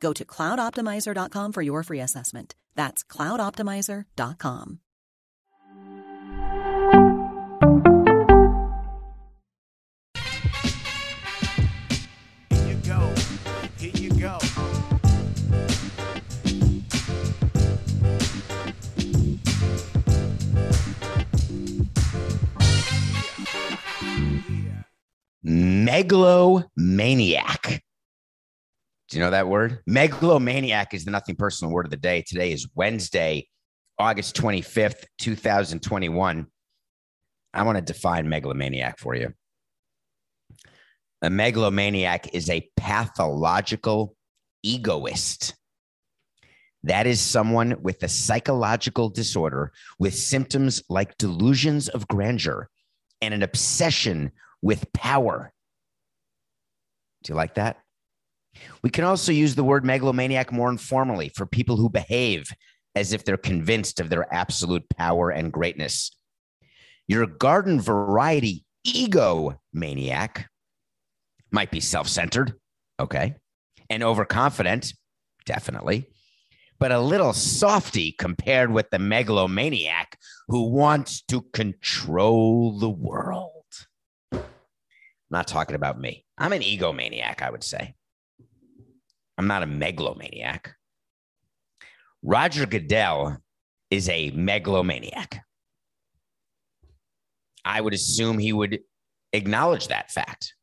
Go to cloudoptimizer.com for your free assessment. That's cloudoptimizer.com. Here you go. Here you go. Megalomaniac. You know that word? Megalomaniac is the nothing personal word of the day. Today is Wednesday, August 25th, 2021. I want to define megalomaniac for you. A megalomaniac is a pathological egoist. That is someone with a psychological disorder with symptoms like delusions of grandeur and an obsession with power. Do you like that? We can also use the word megalomaniac more informally for people who behave as if they're convinced of their absolute power and greatness. Your garden variety ego maniac might be self centered, okay, and overconfident, definitely, but a little softy compared with the megalomaniac who wants to control the world. I'm not talking about me. I'm an egomaniac, I would say. I'm not a megalomaniac. Roger Goodell is a megalomaniac. I would assume he would acknowledge that fact.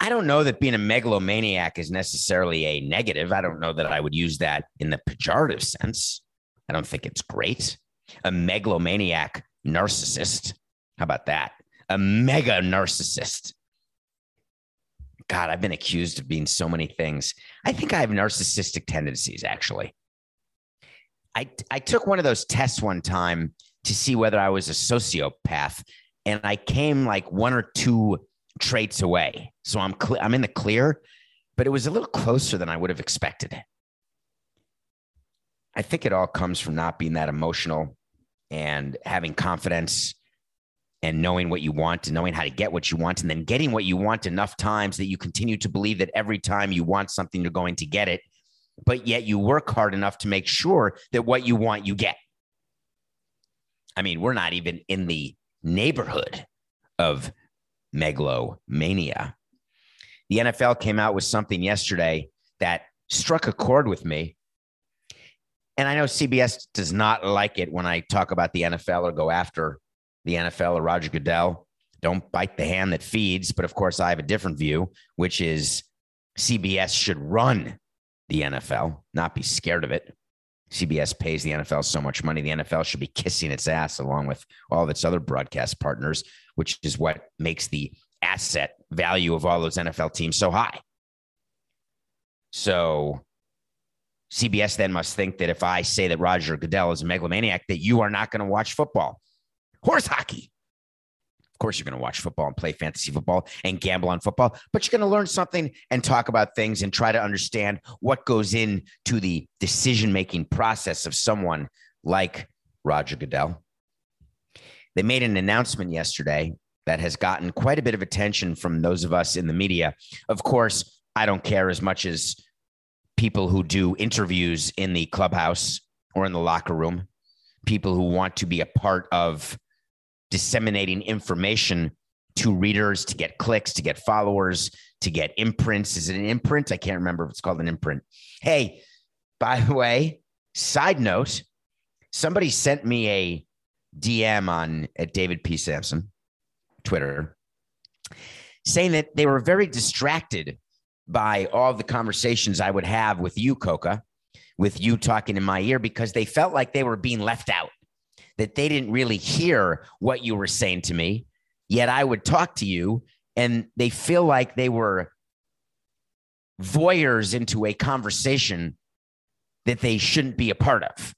I don't know that being a megalomaniac is necessarily a negative. I don't know that I would use that in the pejorative sense. I don't think it's great. A megalomaniac narcissist. How about that? A mega narcissist. God, I've been accused of being so many things. I think I have narcissistic tendencies, actually. I, I took one of those tests one time to see whether I was a sociopath, and I came like one or two traits away. So I'm cl- I'm in the clear, but it was a little closer than I would have expected. I think it all comes from not being that emotional and having confidence and knowing what you want and knowing how to get what you want and then getting what you want enough times that you continue to believe that every time you want something you're going to get it but yet you work hard enough to make sure that what you want you get. I mean we're not even in the neighborhood of megalomania. The nfl came out with something yesterday that struck a chord with me and i know cbs does not like it when i talk about the nfl or go after the NFL or Roger Goodell. Don't bite the hand that feeds. But of course, I have a different view, which is CBS should run the NFL, not be scared of it. CBS pays the NFL so much money. The NFL should be kissing its ass along with all of its other broadcast partners, which is what makes the asset value of all those NFL teams so high. So CBS then must think that if I say that Roger Goodell is a megalomaniac, that you are not going to watch football horse hockey. Of course, you're going to watch football and play fantasy football and gamble on football, but you're going to learn something and talk about things and try to understand what goes into the decision making process of someone like Roger Goodell. They made an announcement yesterday that has gotten quite a bit of attention from those of us in the media. Of course, I don't care as much as people who do interviews in the clubhouse or in the locker room, people who want to be a part of disseminating information to readers to get clicks, to get followers, to get imprints. Is it an imprint? I can't remember if it's called an imprint. Hey, by the way, side note, somebody sent me a DM on at David P. Samson, Twitter, saying that they were very distracted by all the conversations I would have with you, Coca, with you talking in my ear, because they felt like they were being left out, that they didn't really hear what you were saying to me. Yet I would talk to you and they feel like they were voyeurs into a conversation that they shouldn't be a part of.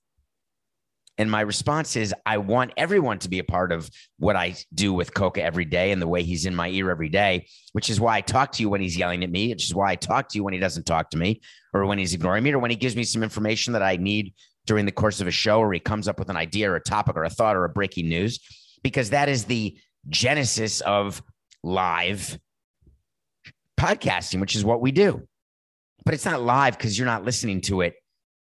And my response is, I want everyone to be a part of what I do with Coca every day and the way he's in my ear every day, which is why I talk to you when he's yelling at me, which is why I talk to you when he doesn't talk to me or when he's ignoring me or when he gives me some information that I need during the course of a show or he comes up with an idea or a topic or a thought or a breaking news, because that is the genesis of live podcasting, which is what we do. But it's not live because you're not listening to it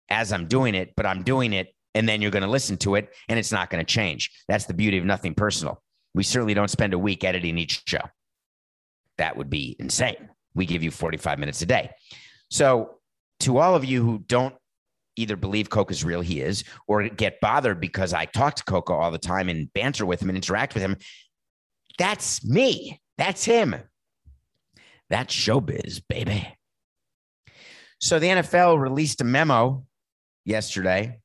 as I'm doing it, but I'm doing it and then you're going to listen to it and it's not going to change. That's the beauty of nothing personal. We certainly don't spend a week editing each show. That would be insane. We give you 45 minutes a day. So, to all of you who don't either believe Coca is real, he is, or get bothered because I talk to Coca all the time and banter with him and interact with him, that's me. That's him. That's showbiz, baby. So the NFL released a memo yesterday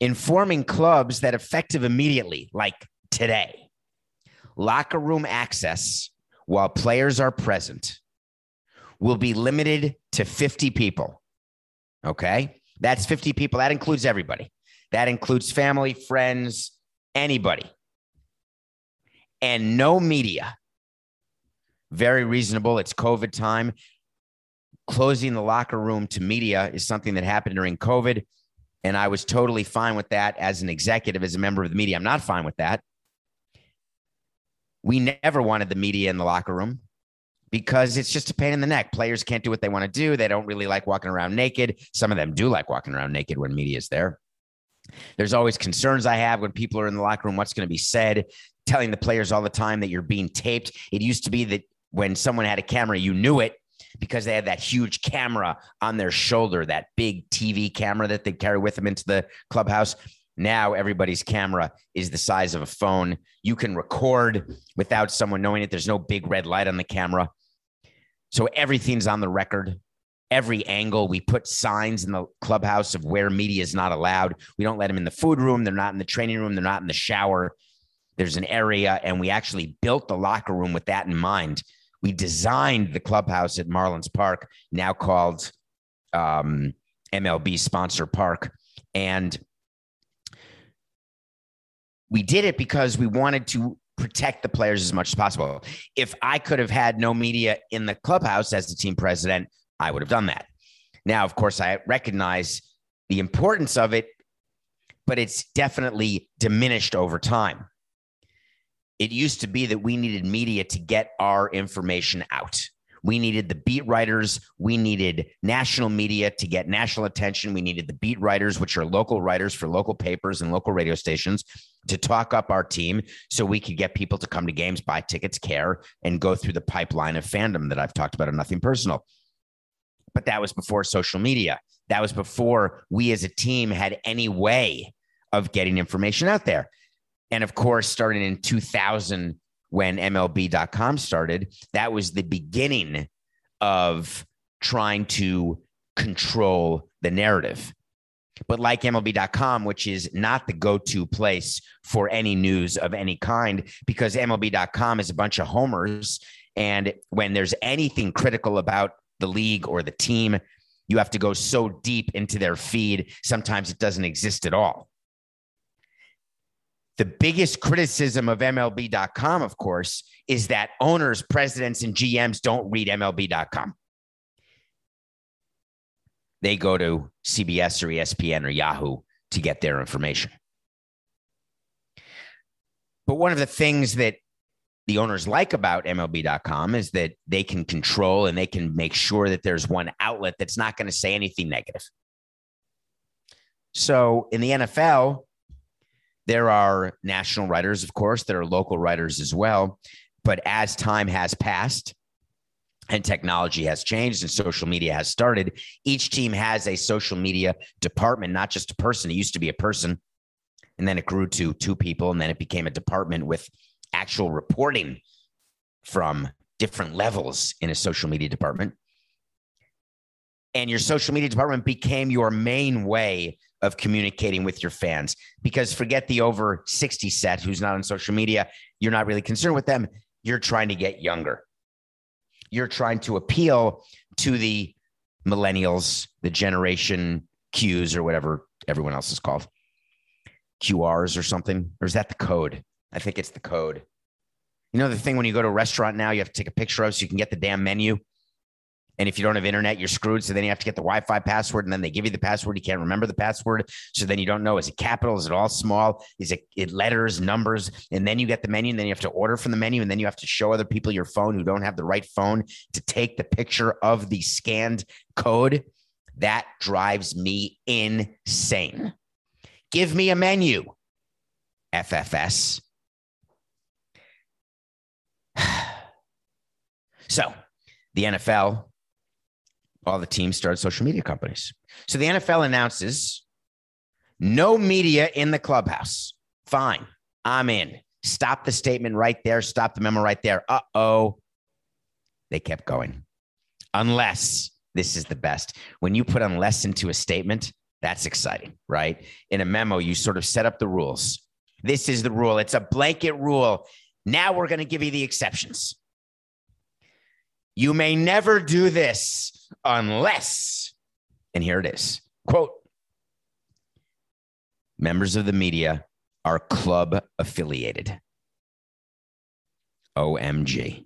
informing clubs that effective immediately, like today, locker room access while players are present will be limited to 50 people. Okay. That's 50 people. That includes everybody. That includes family, friends, anybody. And no media. Very reasonable. It's COVID time. Closing the locker room to media is something that happened during COVID. And I was totally fine with that as an executive, as a member of the media. I'm not fine with that. We never wanted the media in the locker room because it's just a pain in the neck. Players can't do what they want to do. They don't really like walking around naked. Some of them do like walking around naked when media is there. There's always concerns I have when people are in the locker room, what's going to be said, telling the players all the time that you're being taped. It used to be that when someone had a camera, you knew it because they had that huge camera on their shoulder, that big TV camera that they carry with them into the clubhouse. Now everybody's camera is the size of a phone. You can record without someone knowing it. There's no big red light on the camera. So everything's on the record. Every angle, we put signs in the clubhouse of where media is not allowed. We don't let them in the food room. They're not in the training room. They're not in the shower. There's an area, and we actually built the locker room with that in mind we designed the clubhouse at Marlins Park, now called um, MLB Sponsor Park. And we did it because we wanted to protect the players as much as possible. If I could have had no media in the clubhouse as the team president, I would have done that. Now, of course, I recognize the importance of it, but it's definitely diminished over time it used to be that we needed media to get our information out. We needed the beat writers. We needed national media to get national attention. We needed the beat writers, which are local writers for local papers and local radio stations, to talk up our team so we could get people to come to games, buy tickets, care, and go through the pipeline of fandom that I've talked about in Nothing Personal. But that was before social media. That was before we as a team had any way of getting information out there. And of course, starting in 2000, when MLB.com started, that was the beginning of trying to control the narrative. But like MLB.com, which is not the go to place for any news of any kind, because MLB.com is a bunch of homers. And when there's anything critical about the league or the team, you have to go so deep into their feed. Sometimes it doesn't exist at all. The biggest criticism of MLB.com, of course, is that owners, presidents, and GMs don't read MLB.com. They go to CBS or ESPN or Yahoo to get their information. But one of the things that the owners like about MLB.com is that they can control and they can make sure that there's one outlet that's not going to say anything negative. So in the NFL, there are national writers, of course, there are local writers as well. But as time has passed, and technology has changed and social media has started. Each team has a social media department, not just a person. It used to be a person, and then it grew to two people, and then it became a department with actual reporting from different levels in a social media department. And your social media department became your main way of communicating with your fans because forget the over 60 set who's not on social media. You're not really concerned with them. You're trying to get younger you're trying to appeal to the millennials, the generation Qs or whatever everyone else is called. QRs or something? Or is that the code? I think it's the code. You know, the thing when you go to a restaurant now, you have to take a picture of so you can get the damn menu. And if you don't have internet, you're screwed. So then you have to get the Wi Fi password and then they give you the password. You can't remember the password. So then you don't know is it capital? Is it all small? Is it, it letters, numbers? And then you get the menu and then you have to order from the menu. And then you have to show other people your phone who don't have the right phone to take the picture of the scanned code. That drives me insane. Give me a menu, FFS. so the NFL all the teams started social media companies. So the NFL announces no media in the clubhouse. Fine, I'm in. Stop the statement right there. Stop the memo right there. Uh oh. They kept going. Unless this is the best. When you put unless into a statement, that's exciting, right? In a memo, you sort of set up the rules. This is the rule, it's a blanket rule. Now we're going to give you the exceptions. You may never do this unless, and here it is quote, members of the media are club affiliated. OMG.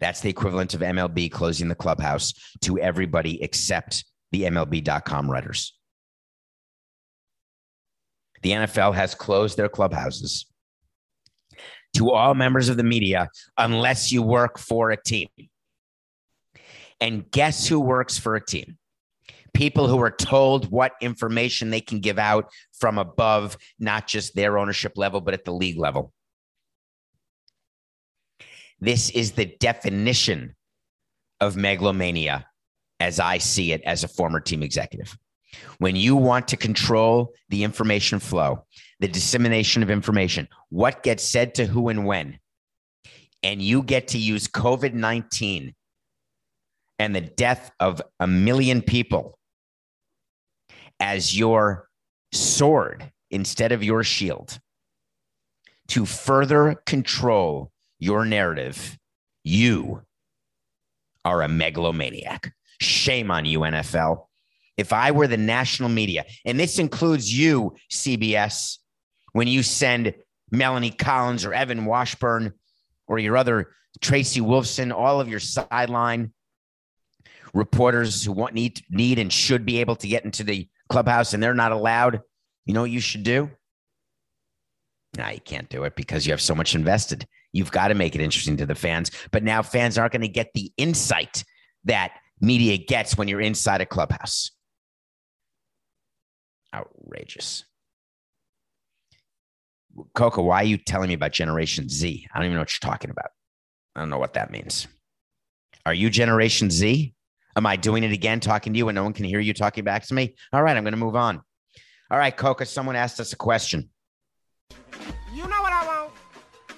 That's the equivalent of MLB closing the clubhouse to everybody except the MLB.com writers. The NFL has closed their clubhouses to all members of the media unless you work for a team. And guess who works for a team? People who are told what information they can give out from above, not just their ownership level, but at the league level. This is the definition of megalomania as I see it as a former team executive. When you want to control the information flow, the dissemination of information, what gets said to who and when, and you get to use COVID 19 and the death of a million people as your sword instead of your shield to further control your narrative, you are a megalomaniac. Shame on you, NFL. If I were the national media, and this includes you, CBS, when you send Melanie Collins or Evan Washburn or your other Tracy Wolfson, all of your sideline reporters who want need need and should be able to get into the clubhouse and they're not allowed, you know what you should do? Now you can't do it because you have so much invested. You've got to make it interesting to the fans. But now fans aren't going to get the insight that media gets when you're inside a clubhouse. Outrageous. Coco, why are you telling me about Generation Z? I don't even know what you're talking about. I don't know what that means. Are you Generation Z? Am I doing it again, talking to you, and no one can hear you talking back to me? All right, I'm going to move on. All right, Coca, someone asked us a question. You know what I want?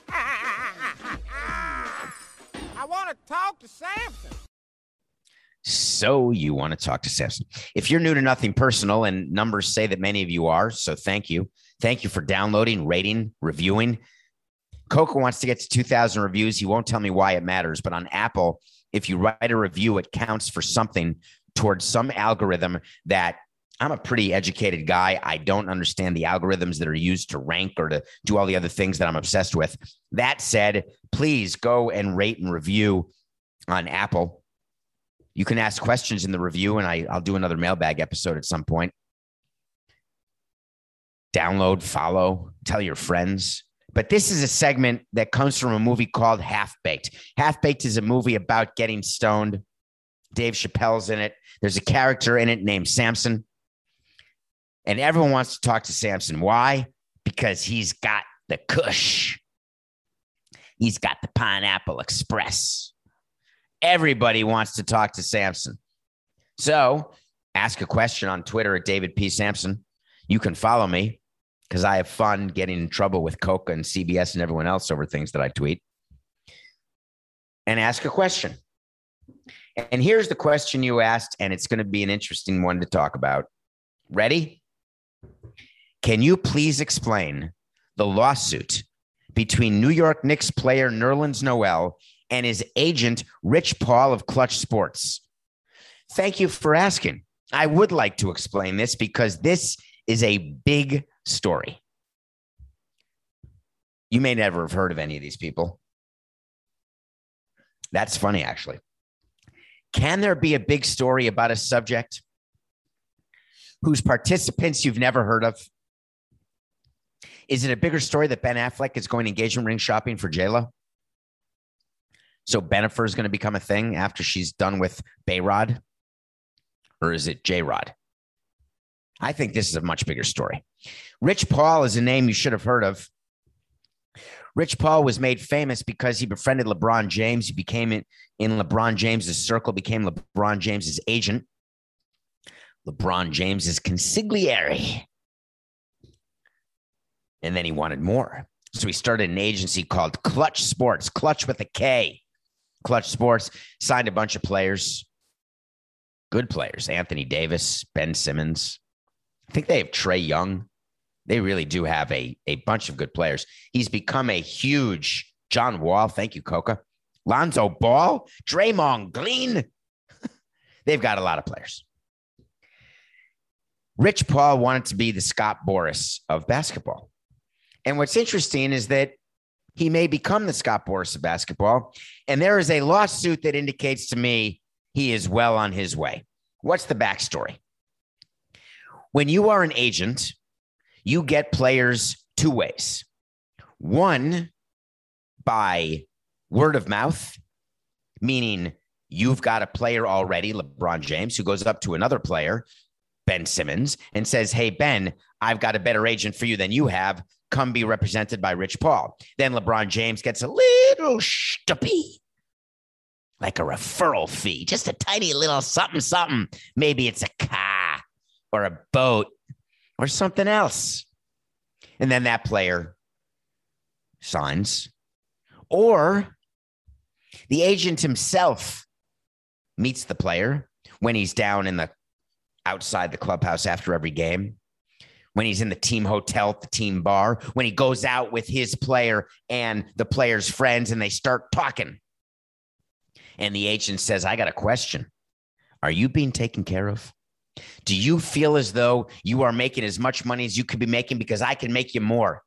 I want to talk to Samson. So you want to talk to Samson. If you're new to Nothing Personal, and numbers say that many of you are, so thank you. Thank you for downloading, rating, reviewing. Coca wants to get to 2,000 reviews. He won't tell me why it matters, but on Apple, if you write a review, it counts for something towards some algorithm that I'm a pretty educated guy. I don't understand the algorithms that are used to rank or to do all the other things that I'm obsessed with. That said, please go and rate and review on Apple. You can ask questions in the review, and I, will do another mailbag episode at some point. Download, follow, tell your friends. But this is a segment that comes from a movie called Half Baked. Half Baked is a movie about getting stoned. Dave Chappelle's in it. There's a character in it named Samson. And everyone wants to talk to Samson. Why? Because he's got the Kush. He's got the Pineapple Express. Everybody wants to talk to Samson. So ask a question on Twitter at David P. Samson. You can follow me because I have fun getting in trouble with Coca and CBS and everyone else over things that I tweet. And ask a question. And here's the question you asked, and it's going to be an interesting one to talk about. Ready? Can you please explain the lawsuit between New York Knicks player Nerlens Noel and his agent, Rich Paul of Clutch Sports? Thank you for asking. I would like to explain this because this is a big story. You may never have heard of any of these people. That's funny, actually. Can there be a big story about a subject whose participants you've never heard of? Is it a bigger story that Ben Affleck is going engagement ring shopping for JLo? So Bennifer is going to become a thing after she's done with Bayrod? Or is it J Rod? I think this is a much bigger story. Rich Paul is a name you should have heard of. Rich Paul was made famous because he befriended LeBron James. He became in, LeBron James's circle, became LeBron James's agent. LeBron James's consigliere. And then he wanted more. So he started an agency called Clutch Sports, Clutch with a K. Clutch Sports signed a bunch of players, good players Anthony Davis, Ben Simmons. I think they have Trae Young. They really do have a, a bunch of good players. He's become a huge John Wall. Thank you, Coca. Lonzo Ball, Draymond Green. They've got a lot of players. Rich Paul wanted to be the Scott Boras of basketball. And what's interesting is that he may become the Scott Boras of basketball. And there is a lawsuit that indicates to me he is well on his way. What's the backstory? When you are an agent, you get players two ways. One, by word of mouth, meaning you've got a player already, LeBron James, who goes up to another player, Ben Simmons, and says, Hey, Ben, I've got a better agent for you than you have. Come be represented by Rich Paul. Then LeBron James gets a little stuppy, like a referral fee, just a tiny little something, something. Maybe it's a car or a boat or something else. And then that player signs. Or the agent himself meets the player when he's down in the outside the clubhouse after every game, when he's in the team hotel the team bar, when he goes out with his player and the player's friends and they start talking. And the agent says, I got a question. Are you being taken care of? Do you feel as though you are making as much money as you could be making because I can make you more?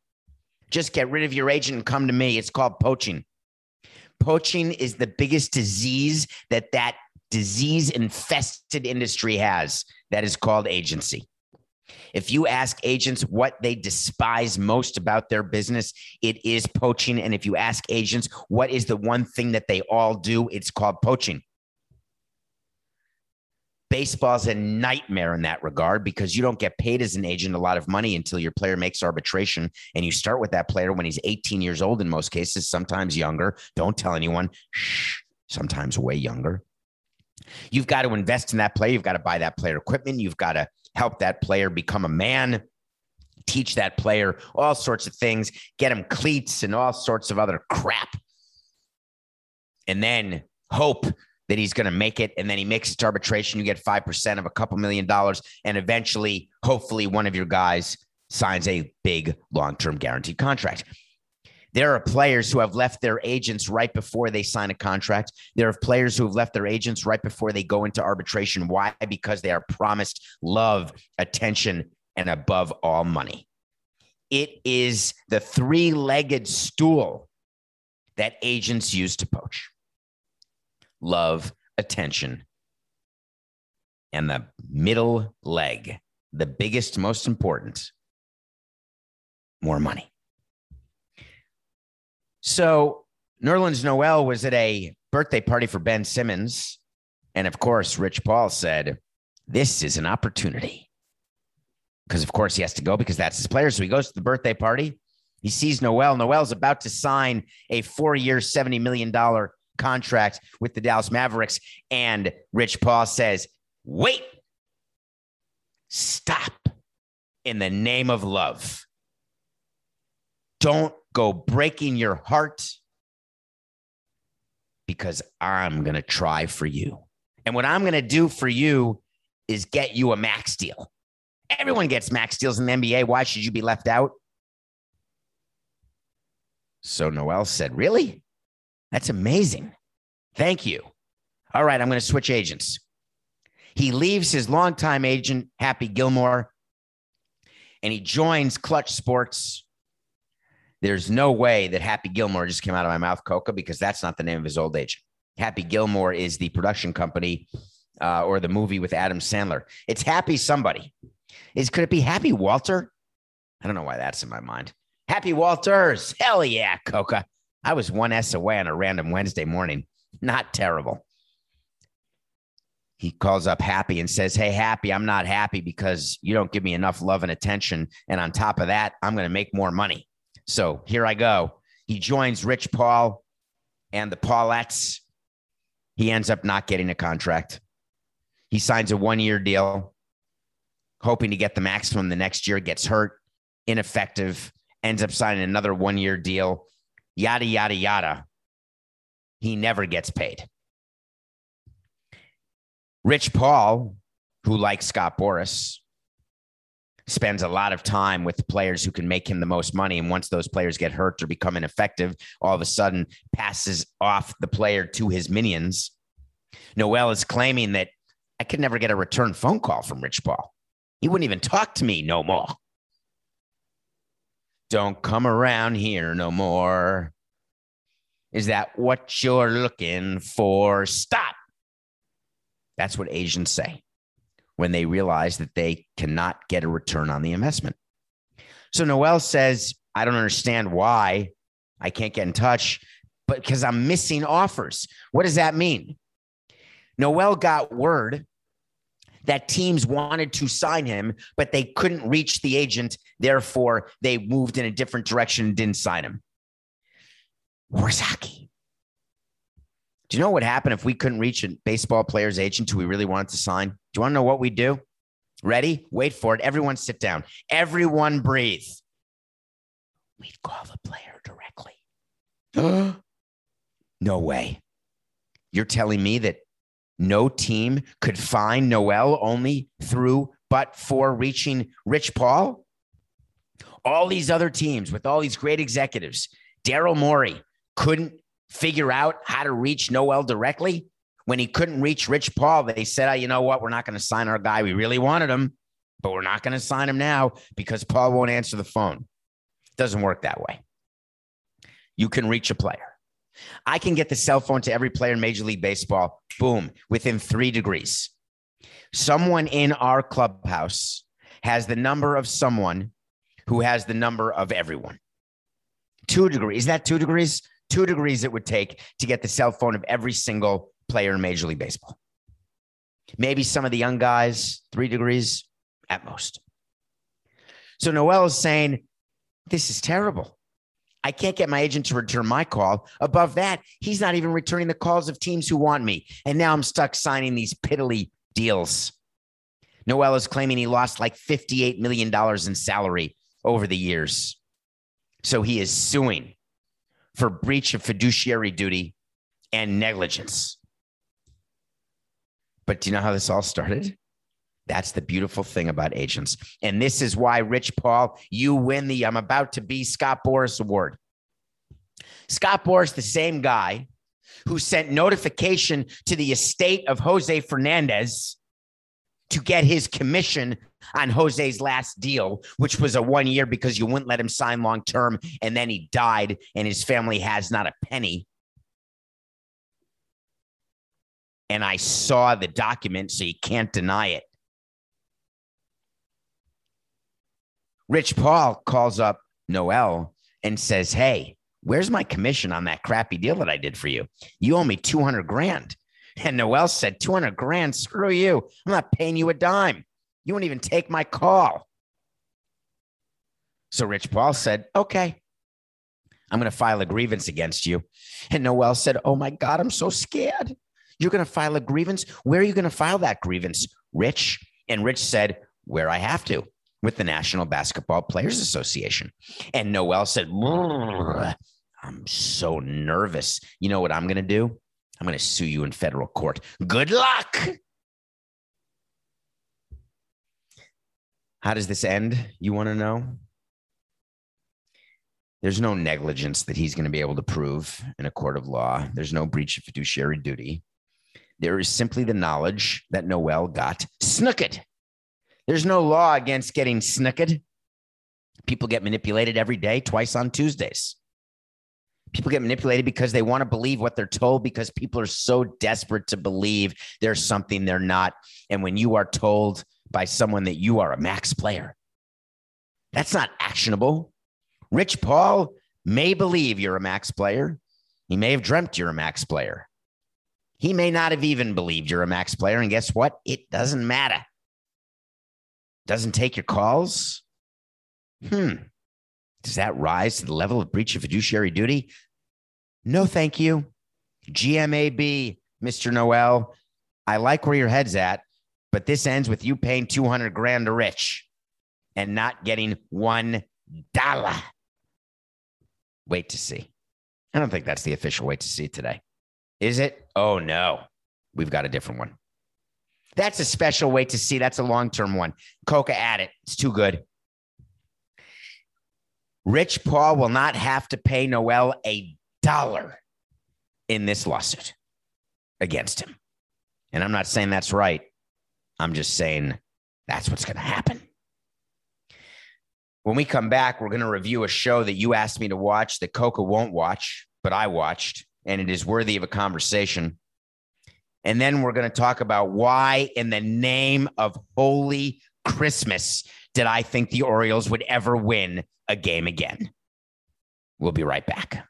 Just get rid of your agent and come to me. It's called poaching. Poaching is the biggest disease that that disease infested industry has. That is called agency. If you ask agents what they despise most about their business, it is poaching. And if you ask agents what is the one thing that they all do, it's called poaching baseball's a nightmare in that regard because you don't get paid as an agent a lot of money until your player makes arbitration and you start with that player when he's 18 years old in most cases sometimes younger. Don't tell anyone. Shh. Sometimes way younger. You've got to invest in that player. You've got to buy that player equipment. You've got to help that player become a man teach that player all sorts of things get him cleats and all sorts of other crap. And then hope that he's going to make it and then he makes it to arbitration you get 5% of a couple million dollars and eventually hopefully one of your guys signs a big long-term guaranteed contract there are players who have left their agents right before they sign a contract. There are players who have left their agents right before they go into arbitration. Why? Because they are promised love, attention, and above all, money. It is the three legged stool that agents use to poach love, attention. And the middle leg, the biggest, most important, more money. So Nerlens Noel was at a birthday party for Ben Simmons. And of course, Rich Paul said, This is an opportunity. Because, of course, he has to go because that's his player. So he goes to the birthday party. He sees Noel. Noel's about to sign a four year, $70 million contract with the Dallas Mavericks. And Rich Paul says, wait, stop in the name of love. Don't go breaking your heart because I'm going to try for you. And what I'm going to do for you is get you a max deal. Everyone gets max deals in the NBA. Why should you be left out? So Noel said, Really? That's amazing. Thank you. All right, I'm going to switch agents. He leaves his longtime agent, Happy Gilmore, and he joins Clutch Sports. There's no way that Happy Gilmore just came out of my mouth, Coca, because that's not the name of his old agent. Happy Gilmore is the production company uh, or the movie with Adam Sandler. It's Happy somebody. Is could it be Happy Walter? I don't know why that's in my mind. Happy Walters. Hell yeah, Coca. I was one S away on a random Wednesday morning. Not terrible. He calls up Happy and says, Hey, Happy, I'm not happy because you don't give me enough love and attention. And on top of that, I'm going to make more money. So here I go. He joins Rich Paul and the Paulettes. He ends up not getting a contract. He signs a one year deal, hoping to get the maximum the next year, gets hurt, ineffective, ends up signing another one year deal, yada, yada, yada. He never gets paid. Rich Paul, who likes Scott Boras, spends a lot of time with players who can make him the most money. And once those players get hurt or become ineffective, all of a sudden passes off the player to his minions. Noel is claiming that I could never get a return phone call from Rich Paul. He wouldn't even talk to me no more. Don't come around here no more. Is that what you're looking for? Stop. That's what Asians say when they realize that they cannot get a return on the investment. So Noel says, I don't understand why I can't get in touch, but because I'm missing offers. What does that mean? Noel got word that teams wanted to sign him, but they couldn't reach the agent. Therefore, they moved in a different direction and didn't sign him. Hockey? Do you know what happened if we couldn't reach a baseball player's agent who we really wanted to sign? Do you want to know what we'd do? Ready? Wait for it. Everyone sit down. Everyone breathe. We'd call the player directly. no way. You're telling me that no team could find Noel only through but for reaching Rich Paul? All these other teams with all these great executives, Daryl Morey couldn't figure out how to reach Noel directly. When he couldn't reach Rich Paul, they said, oh, you know what? We're not going to sign our guy. We really wanted him, but we're not going to sign him now because Paul won't answer the phone. It doesn't work that way. You can reach a player. I can get the cell phone to every player in Major League Baseball, boom, within three degrees. Someone in our clubhouse has the number of someone who has the number of everyone. Two degrees. Is that two degrees? two degrees it would take to get the cell phone of every single player in Major League Baseball. Maybe some of the young guys, three degrees at most. So Noel is saying, This is terrible. I can't get my agent to return my call. Above that, he's not even returning the calls of teams who want me. And now I'm stuck signing these piddly deals. Noel is claiming he lost like $58 million in salary over the years. So he is suing for breach of fiduciary duty and negligence. But do you know how this all started? That's the beautiful thing about agents. And this is why, Rich Paul, you win the I'm about to be Scott Boras Award. Scott Boras, the same guy who sent notification to the estate of Jose Fernandez to get his commission on Jose's last deal, which was a one year because you wouldn't let him sign long term. And then he died, and his family has not a penny. And I saw the document, so you can't deny it. Rich Paul calls up Noel and says, Hey, where's my commission on that crappy deal that I did for you? You owe me 200 grand. And Noel said, 200 grand, screw you. I'm not paying you a dime. You won't even take my call. So Rich Paul said, Okay, I'm going to file a grievance against you. And Noel said, Oh my God, I'm so scared. You're going to file a grievance? Where are you going to file that grievance, Rich? And Rich said, Where I have to, with the National Basketball Players Association. And Noel said, I'm so nervous. You know what I'm going to do? I'm going to sue you in federal court. Good luck. How does this end? You want to know? There's no negligence that he's going to be able to prove in a court of law. There's no breach of fiduciary duty. There is simply the knowledge that Noel got snooked. There's no law against getting snooked. People get manipulated every day, twice on Tuesdays. People get manipulated because they want to believe what they're told because people are so desperate to believe there's something they're not. And when you are told by someone that you are a max player, that's not actionable. Rich Paul may believe you're a max player. He may have dreamt you're a max player. He may not have even believed you're a max player. And guess what? It doesn't matter. Doesn't take your calls. Hmm. Does that rise to the level of breach of fiduciary duty? No, thank you. GMAB, Mr. Noel. I like where your head's at, but this ends with you paying 200 grand to Rich and not getting one dollar. Wait to see. I don't think that's the official wait to see today. Is it? Oh, no. We've got a different one. That's a special way to see. That's a long term one. Coca at it. It's too good. Rich Paul will not have to pay Noel a dollar in this lawsuit against him. And I'm not saying that's right. I'm just saying that's what's going to happen. When we come back, we're going to review a show that you asked me to watch that Coca won't watch, but I watched, and it is worthy of a conversation. And then we're going to talk about why, in the name of holy Christmas, did I think the Orioles would ever win a game again? We'll be right back.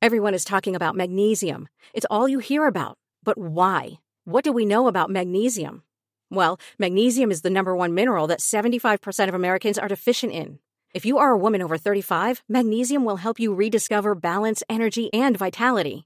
Everyone is talking about magnesium. It's all you hear about. But why? What do we know about magnesium? Well, magnesium is the number one mineral that 75% of Americans are deficient in. If you are a woman over 35, magnesium will help you rediscover balance, energy, and vitality.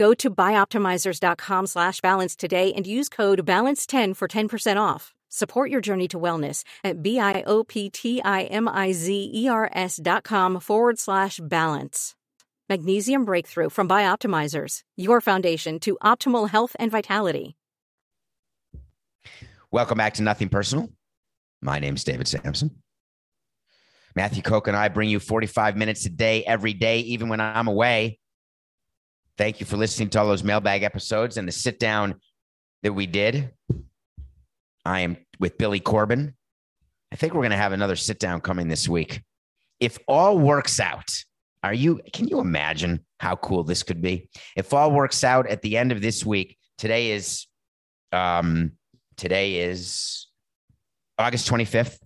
Go to bioptimizers.com slash balance today and use code BALANCE10 for 10% off. Support your journey to wellness at B-I-O-P-T-I-M-I-Z-E-R-S dot com forward slash balance. Magnesium Breakthrough from Bioptimizers, your foundation to optimal health and vitality. Welcome back to Nothing Personal. My name's David Samson. Matthew Koch and I bring you 45 minutes a day, every day, even when I'm away. Thank you for listening to all those mailbag episodes and the sit down that we did. I am with Billy Corben. I think we're going to have another sit down coming this week. If all works out, are you, can you imagine how cool this could be? If all works out at the end of this week, today is, um, today is August 25th,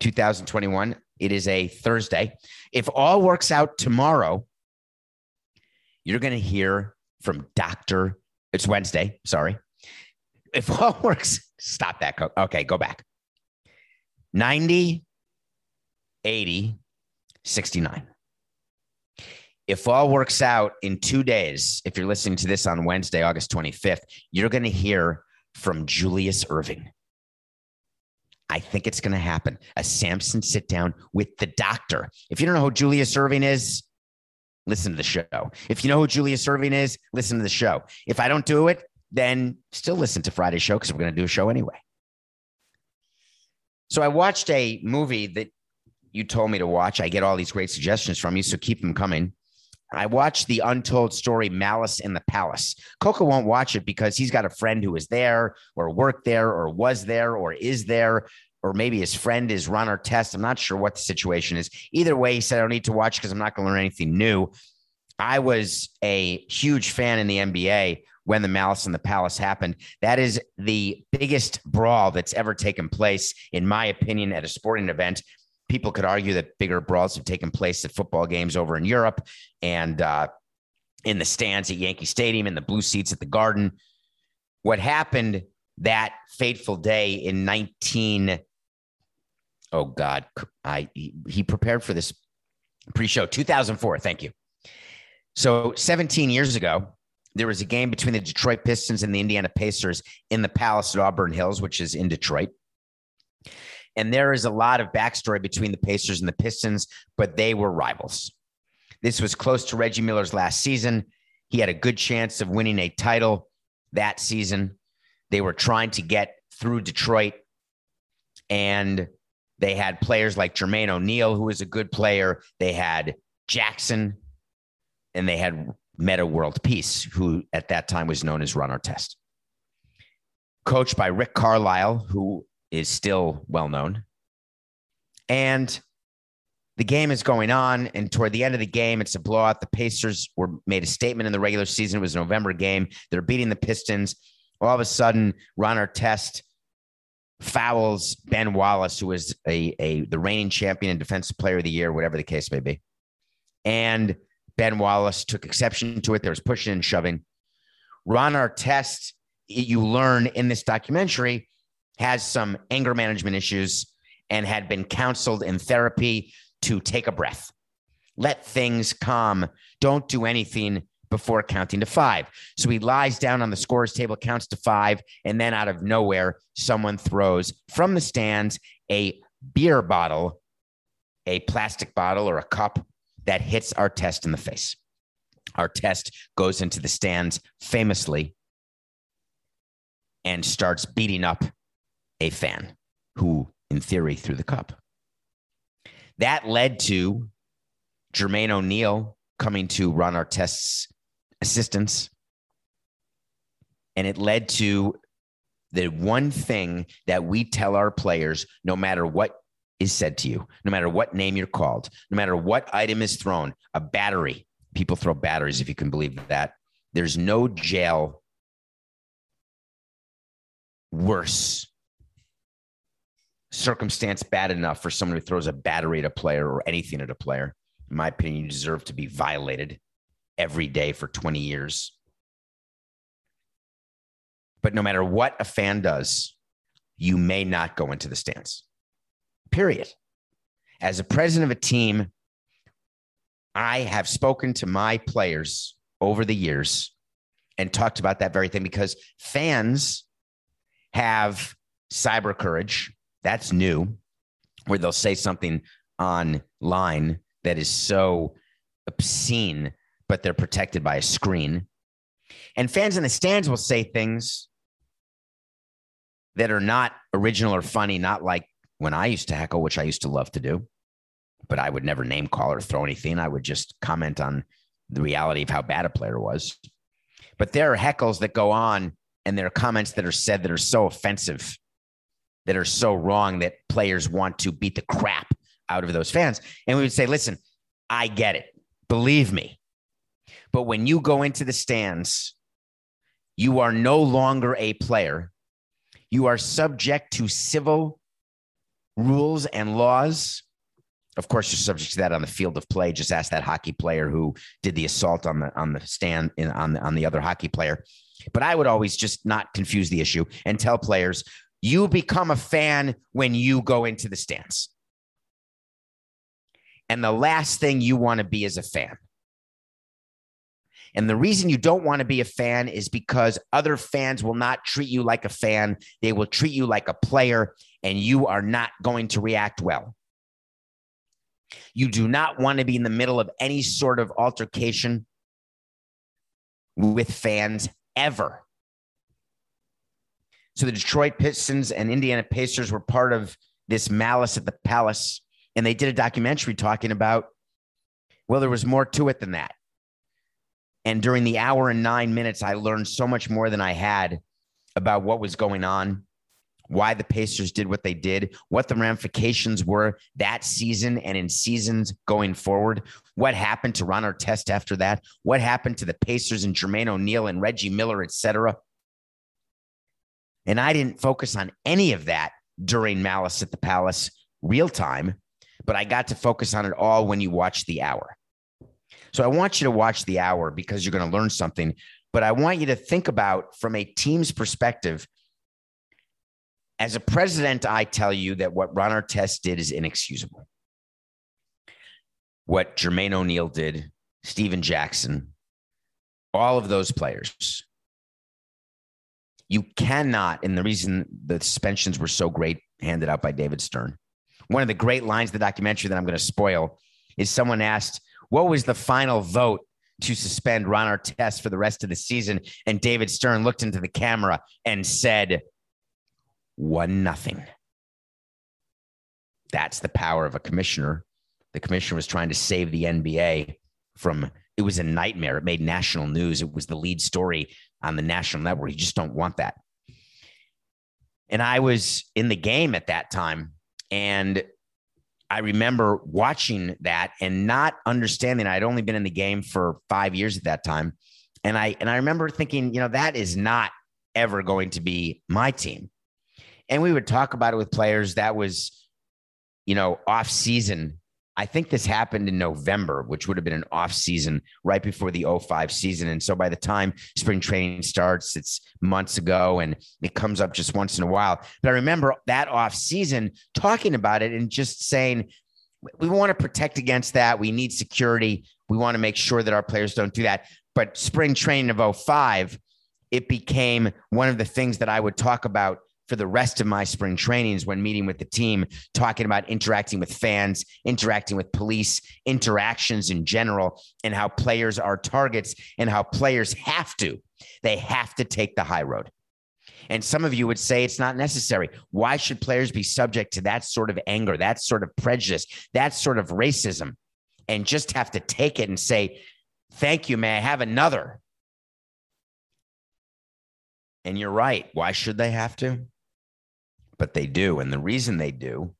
2021. It is a Thursday. If all works out tomorrow, you're going to hear from Dr. It's Wednesday, sorry. If all works, stop that. Okay, go back. 90, 80, 69. If all works out in two days, if you're listening to this on Wednesday, August 25th, you're going to hear from Julius Erving. I think it's going to happen. A Samson sit down with the doctor. If you don't know who Julius Erving is, listen to the show. If you know who Julia Erving is, listen to the show. If I don't do it, then still listen to Friday's show because we're going to do a show anyway. So I watched a movie that you told me to watch. I get all these great suggestions from you, so keep them coming. I watched the untold story Malice in the Palace. Coco won't watch it because he's got a friend who is there or worked there or was there or is there, or maybe his friend is Ron Artest. I'm not sure what the situation is. Either way, he said I don't need to watch because I'm not going to learn anything new. I was a huge fan in the NBA when the Malice in the Palace happened. That is the biggest brawl that's ever taken place, in my opinion, at a sporting event. People could argue that bigger brawls have taken place at football games over in Europe and uh, in the stands at Yankee Stadium, in the blue seats at the Garden. What happened that fateful day in 19 oh god i he prepared for this pre-show 2004 thank you. So 17 years ago there was a game between the detroit pistons and the indiana pacers in the palace at auburn hills which is in detroit. And there is a lot of backstory between the pacers and the pistons but they were rivals. This was close to reggie miller's last season. He had a good chance of winning a title that season. They were trying to get through Detroit, and they had players like Jermaine O'Neal, who was a good player. They had Jackson, and they had Metta World Peace, who at that time was known as Ron Artest. Coached by Rick Carlisle, who is still well known. And the game is going on, and toward the end of the game, it's a blowout. The Pacers were made a statement in the regular season. It was a November game. They're beating the Pistons all of a sudden, Ron Artest fouls Ben Wallace, who was a, a the reigning champion and defensive player of the year, whatever the case may be. And Ben Wallace took exception to it. There was pushing and shoving. Ron Artest, you learn in this documentary, has some anger management issues and had been counseled in therapy to take a breath, let things calm, don't do anything before counting to five. So he lies down on the scores table, counts to five, and then out of nowhere, someone throws from the stands a beer bottle, a plastic bottle or a cup that hits Artest in the face. Artest goes into the stands famously and starts beating up a fan who, in theory, threw the cup. That led to Jermaine O'Neal coming to Ron Artest's assistance. And it led to the one thing that we tell our players no matter what is said to you, no matter what name you're called, no matter what item is thrown, a battery. People throw batteries, if you can believe that. There's no jail worse circumstance bad enough for someone who throws a battery at a player or anything at a player. In my opinion, you deserve to be violated every day for 20 years. But no matter what a fan does, you may not go into the stands. Period. As a president of a team, I have spoken to my players over the years and talked about that very thing because fans have cyber courage. That's new, where they'll say something online that is so obscene but they're protected by a screen. And fans in the stands will say things that are not original or funny, not like when I used to heckle, which I used to love to do, but I would never name call or throw anything. I would just comment on the reality of how bad a player was. But there are heckles that go on and there are comments that are said that are so offensive, that are so wrong that players want to beat the crap out of those fans. And we would say, listen, I get it. Believe me, but when you go into the stands, you are no longer a player. You are subject to civil rules and laws. Of course, you're subject to that on the field of play. Just ask that hockey player who did the assault on the on the stand in, on the, on the other hockey player. But I would always just not confuse the issue and tell players you become a fan when you go into the stands. And the last thing you want to be is a fan. And the reason you don't want to be a fan is because other fans will not treat you like a fan. They will treat you like a player, and you are not going to react well. You do not want to be in the middle of any sort of altercation with fans ever. So the Detroit Pistons and Indiana Pacers were part of this malice at the palace. And they did a documentary talking about, well, there was more to it than that. And during the hour and nine minutes, I learned so much more than I had about what was going on, why the Pacers did what they did, what the ramifications were that season and in seasons going forward, what happened to Ron Artest after that, what happened to the Pacers and Jermaine O'Neal and Reggie Miller, et cetera. And I didn't focus on any of that during Malice at the Palace real time, but I got to focus on it all when you watch the hour. So I want you to watch the hour because you're going to learn something, but I want you to think about from a team's perspective as a president, I tell you that what Ron Artest did is inexcusable. What Jermaine O'Neal did, Stephen Jackson, all of those players. You cannot, and the reason the suspensions were so great, handed out by David Stern. One of the great lines of the documentary that I'm going to spoil is someone asked, What was the final vote to suspend Ron Artest for the rest of the season? And David Stern looked into the camera and said, one nothing. That's the power of a commissioner. The commissioner was trying to save the NBA from it was a nightmare. It made national news. It was the lead story on the national network. You just don't want that. And I was in the game at that time. And I remember watching that and not understanding. I'd only been in the game for five years at that time. And I and I remember thinking, you know, that is not ever going to be my team and we would talk about it with players that was you know off season i think this happened in november which would have been an off season right before the 05 season. And so by the time spring training starts it's months ago and it comes up just once in a while. But i remember that off season talking about it and just saying we want to protect against that. We need security. We want to make sure that our players don't do that. But spring training of 05 it became one of the things that i would talk about for the rest of my spring trainings when meeting with the team, talking about interacting with fans, interacting with police, interactions in general, and how players are targets and how players have to. They have to take the high road. And some of you would say it's not necessary. Why should players be subject to that sort of anger, that sort of prejudice, that sort of racism, and just have to take it and say, Thank you, may I have another? And you're right. Why should they have to? But they do. And the reason they do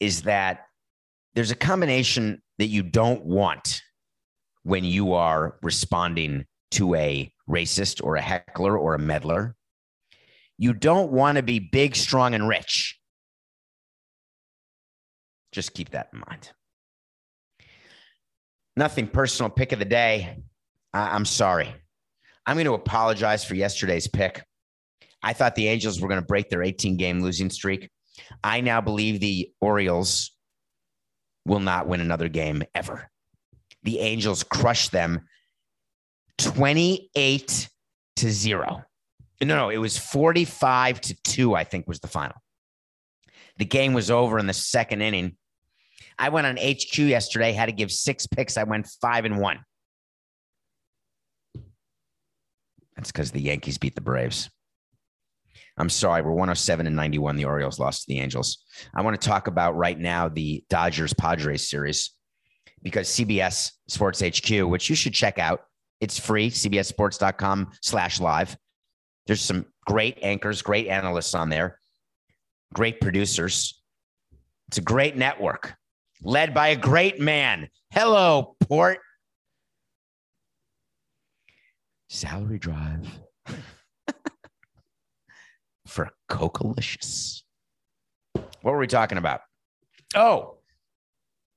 is that there's a combination that you don't want when you are responding to a racist or a heckler or a meddler. You don't want to be big, strong, and rich. Just keep that in mind. Nothing personal. Pick of the day. I- I'm sorry. I'm going to apologize for yesterday's pick. I thought the Angels were going to break their 18 game losing streak. I now believe the Orioles will not win another game ever. The Angels crushed them 28 to 0. No, no, it was 45 to 2, I think was the final. The game was over in the second inning. I went on HQ yesterday, had to give six picks. I went five and one. That's because the Yankees beat the Braves. I'm sorry, we're 107 and 91. The Orioles lost to the Angels. I want to talk about right now the Dodgers Padres series because CBS Sports HQ, which you should check out, it's free, cbssports.com slash live. There's some great anchors, great analysts on there, great producers. It's a great network led by a great man. Hello, Port. Salary Drive for Cocolicious. What were we talking about? Oh,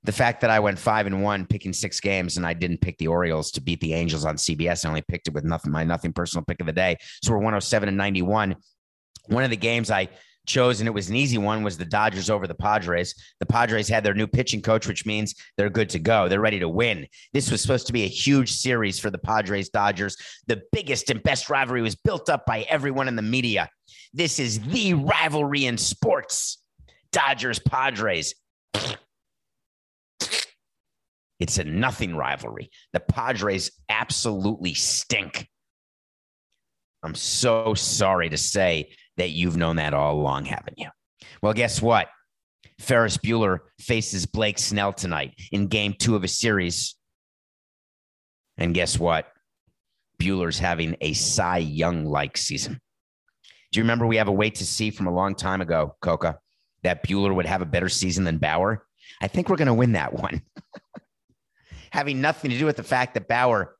the fact that I went five and one picking six games and I didn't pick the Orioles to beat the Angels on CBS. I only picked it with nothing, my nothing personal pick of the day. So we're 107 and 91. One of the games I chose, and it was an easy one, was the Dodgers over the Padres. The Padres had their new pitching coach, which means they're good to go. They're ready to win. This was supposed to be a huge series for the Padres Dodgers. The biggest and best rivalry was built up by everyone in the media. This is the rivalry in sports. Dodgers Padres. It's a nothing rivalry. The Padres absolutely stink. I'm so sorry to say that you've known that all along, haven't you? Well, guess what? Ferris Bueller faces Blake Snell tonight in game two of a series. And guess what? Buehler's having a Cy Young like season. Do you remember we have a wait to see from a long time ago, Coca, that Buehler would have a better season than Bauer? I think we're going to win that one. Having nothing to do with the fact that Bauer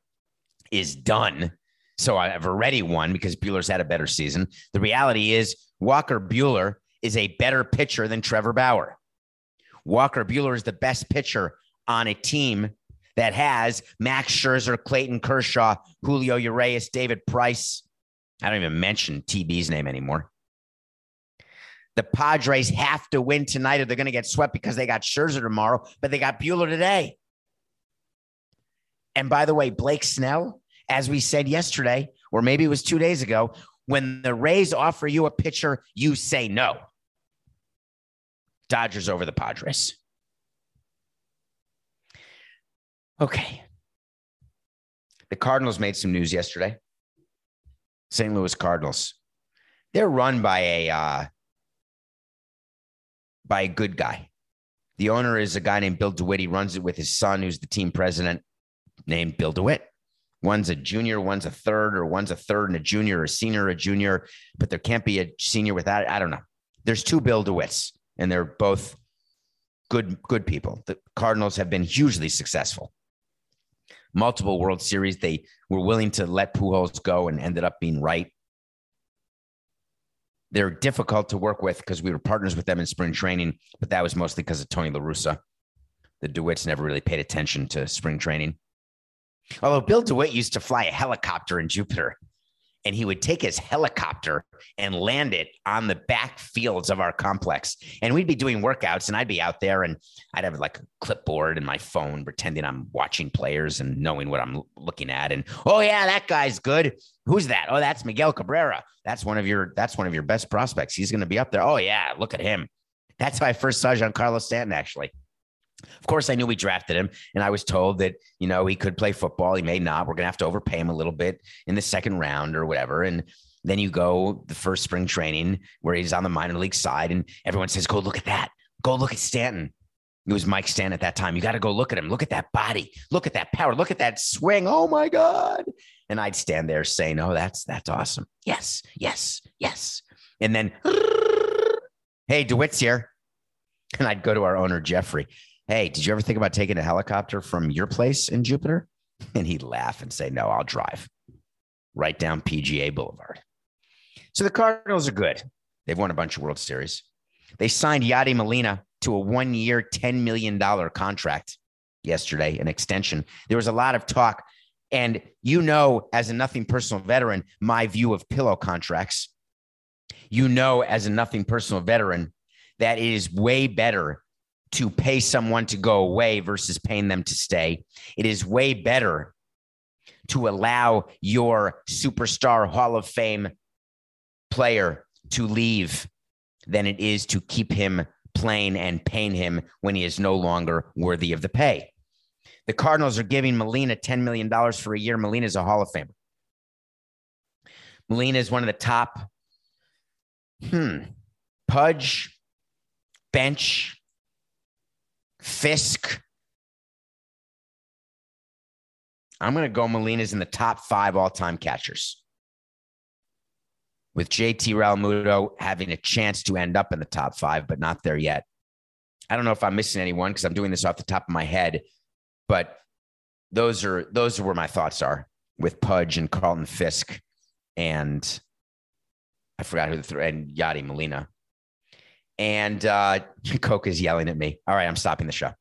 is done. So I've already won because Buehler's had a better season. The reality is Walker Buehler is a better pitcher than Trevor Bauer. Walker Buehler is the best pitcher on a team that has Max Scherzer, Clayton Kershaw, Julio Urias, David Price. I don't even mention TB's name anymore. The Padres have to win tonight or they're going to get swept because they got Scherzer tomorrow, but they got Buehler today. And by the way, Blake Snell, as we said yesterday, or maybe it was two days ago, when the Rays offer you a pitcher, you say no. Dodgers over the Padres. Okay. The Cardinals made some news yesterday. St. Louis Cardinals. They're run by a uh, by a good guy. The owner is a guy named Bill DeWitt. He runs it with his son, who's the team president, named Bill DeWitt. One's a junior, one's a third, or one's a third and a junior, or a senior, or a junior. But there can't be a senior without. I don't know. There's two Bill DeWitts, and they're both good good people. The Cardinals have been hugely successful multiple World Series. They were willing to let Pujols go and ended up being right. They're difficult to work with because we were partners with them in spring training, but that was mostly because of Tony La Russa. The DeWitts never really paid attention to spring training. Although Bill DeWitt used to fly a helicopter in Jupiter and he would take his helicopter and land it on the back fields of our complex. And we'd be doing workouts, and I'd be out there, and I'd have like a clipboard and my phone, pretending I'm watching players and knowing what I'm looking at. And oh yeah, that guy's good. Who's that? Oh, that's Miguel Cabrera. That's one of your that's one of your best prospects. He's going to be up there. Oh yeah, look at him. That's how I first saw Giancarlo Stanton, actually. Of course, I knew we drafted him, and I was told that you know he could play football. He may not. We're gonna have to overpay him a little bit in the second round or whatever. And then you go the first spring training where he's on the minor league side, and everyone says, "Go look at that. Go look at Stanton." It was Mike Stanton at that time. You got to go look at him. Look at that body. Look at that power. Look at that swing. Oh my God! And I'd stand there saying, "Oh, that's that's awesome. Yes, yes, yes." And then, hey, DeWitt's here. And I'd go to our owner, Jeffrey. Hey, did you ever think about taking a helicopter from your place in Jupiter? And he'd laugh and say, No, I'll drive right down PGA Boulevard. So the Cardinals are good. They've won a bunch of World Series. They signed Yadi Molina to a one year, $10 million contract yesterday, an extension. There was a lot of talk. And you know, as a nothing personal veteran, my view of pillow contracts. You know, as a nothing personal veteran, that it is way better to pay someone to go away versus paying them to stay. It is way better to allow your superstar Hall of Fame player to leave than it is to keep him playing and paying him when he is no longer worthy of the pay. The Cardinals are giving Molina $10 million for a year. Molina is a Hall of Famer. Molina is one of the top, hmm, Pudge, bench, Fisk. I'm going to go Molina's in the top five all time catchers. With JT Realmuto having a chance to end up in the top five, but not there yet. I don't know if I'm missing anyone because I'm doing this off the top of my head, but those are those are where my thoughts are with Pudge and Carlton Fisk and I forgot who the th- and Yadi Molina. And uh, Coke is yelling at me. All right, I'm stopping the show.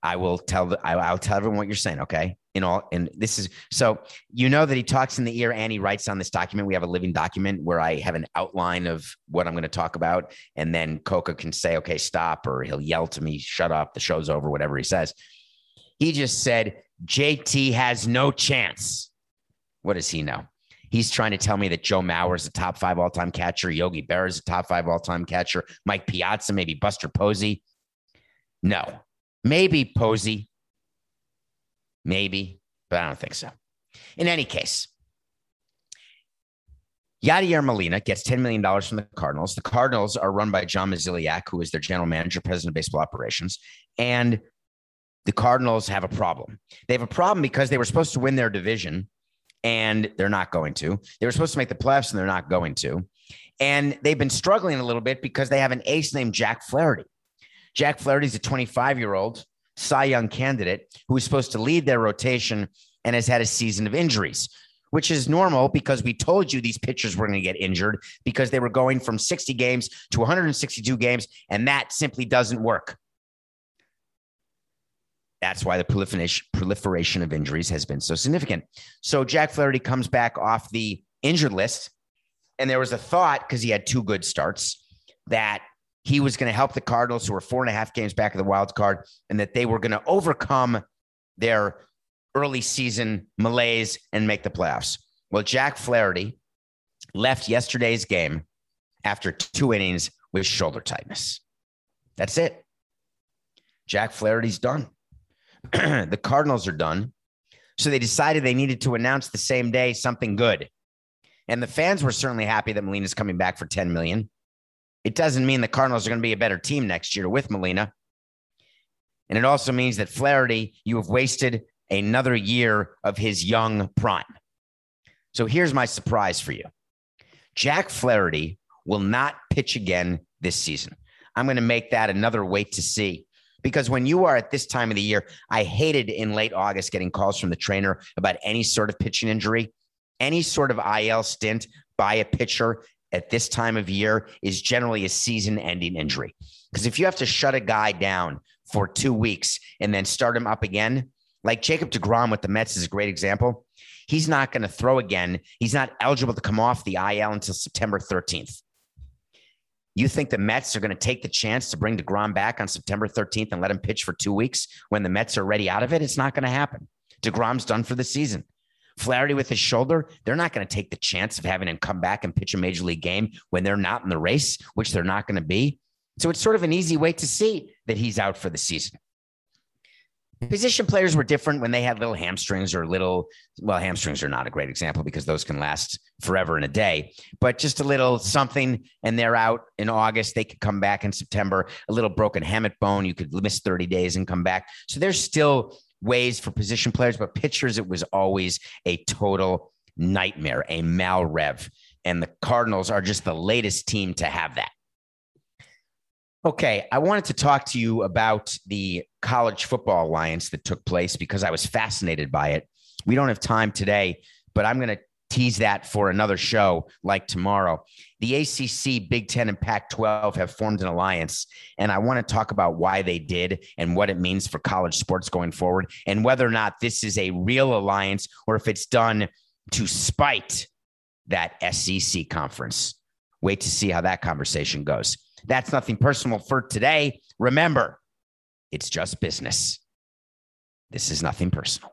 I will tell the, I, will tell everyone what you're saying. Okay. In all, and this is so you know that he talks in the ear and he writes on this document. We have a living document where I have an outline of what I'm going to talk about, and then Coca can say, "Okay, stop," or he'll yell to me, "Shut up! The show's over." Whatever he says. He just said JT has no chance. What does he know? He's trying to tell me that Joe Mauer is a top five all time catcher. Yogi Berra is a top five all time catcher. Mike Piazza, maybe Buster Posey. No, maybe Posey. Maybe, but I don't think so. In any case, Yadier Molina gets $10 million from the Cardinals. The Cardinals are run by John Mozeliak, who is their general manager, president of baseball operations. And the Cardinals have a problem. They have a problem because they were supposed to win their division and they're not going to. They were supposed to make the playoffs and they're not going to. And they've been struggling a little bit because they have an ace named Jack Flaherty. Jack Flaherty's a 25 year old Cy Young candidate who was supposed to lead their rotation and has had a season of injuries, which is normal because we told you these pitchers were going to get injured because they were going from 60 games to 162 games, and that simply doesn't work. That's why the proliferation, of injuries has been so significant. So Jack Flaherty comes back off the injured list. And there was a thought, because he had two good starts, that he was going to help the Cardinals, who were four and a half games back of the wild card, and that they were going to overcome their early season malaise and make the playoffs. Well, Jack Flaherty left yesterday's game after two innings with shoulder tightness. That's it. Jack Flaherty's done. the Cardinals are done. So they decided they needed to announce the same day something good. And the fans were certainly happy that Molina's coming back for 10 million. It doesn't mean the Cardinals are going to be a better team next year with Molina. And it also means that Flaherty, you have wasted another year of his young prime. So here's my surprise for you Jack Flaherty will not pitch again this season. I'm going to make that another wait to see because when you are at this time of the year, I hated in late August getting calls from the trainer about any sort of pitching injury. Any sort of IL stint by a pitcher at this time of year is generally a season ending injury. Because if you have to shut a guy down for two weeks and then start him up again, like Jacob DeGrom with the Mets is a great example. He's not going to throw again. He's not eligible to come off the IL until September 13th. You think the Mets are going to take the chance to bring DeGrom back on September 13th and let him pitch for two weeks when the Mets are ready out of it? It's not going to happen. DeGrom's done for the season. Flaherty with his shoulder, they're not going to take the chance of having him come back and pitch a major league game when they're not in the race, which they're not going to be. So it's sort of an easy way to see that he's out for the season. Position players were different when they had little hamstrings or little, well, hamstrings are not a great example because those can last forever in a day, but just a little something and they're out in August. They could come back in September, a little broken hamate bone. You could miss 30 days and come back. So there's still ways for position players, but pitchers, it was always a total nightmare, a mal rev. And the Cardinals are just the latest team to have that. Okay, I wanted to talk to you about the College Football Alliance that took place because I was fascinated by it. We don't have time today, but I'm going to tease that for another show like tomorrow. The ACC, Big Ten, and Pac 12 have formed an alliance. And I want to talk about why they did and what it means for college sports going forward, and whether or not this is a real alliance or if it's done to spite that SEC conference. Wait to see how that conversation goes. That's nothing personal for today. Remember, it's just business. This is nothing personal.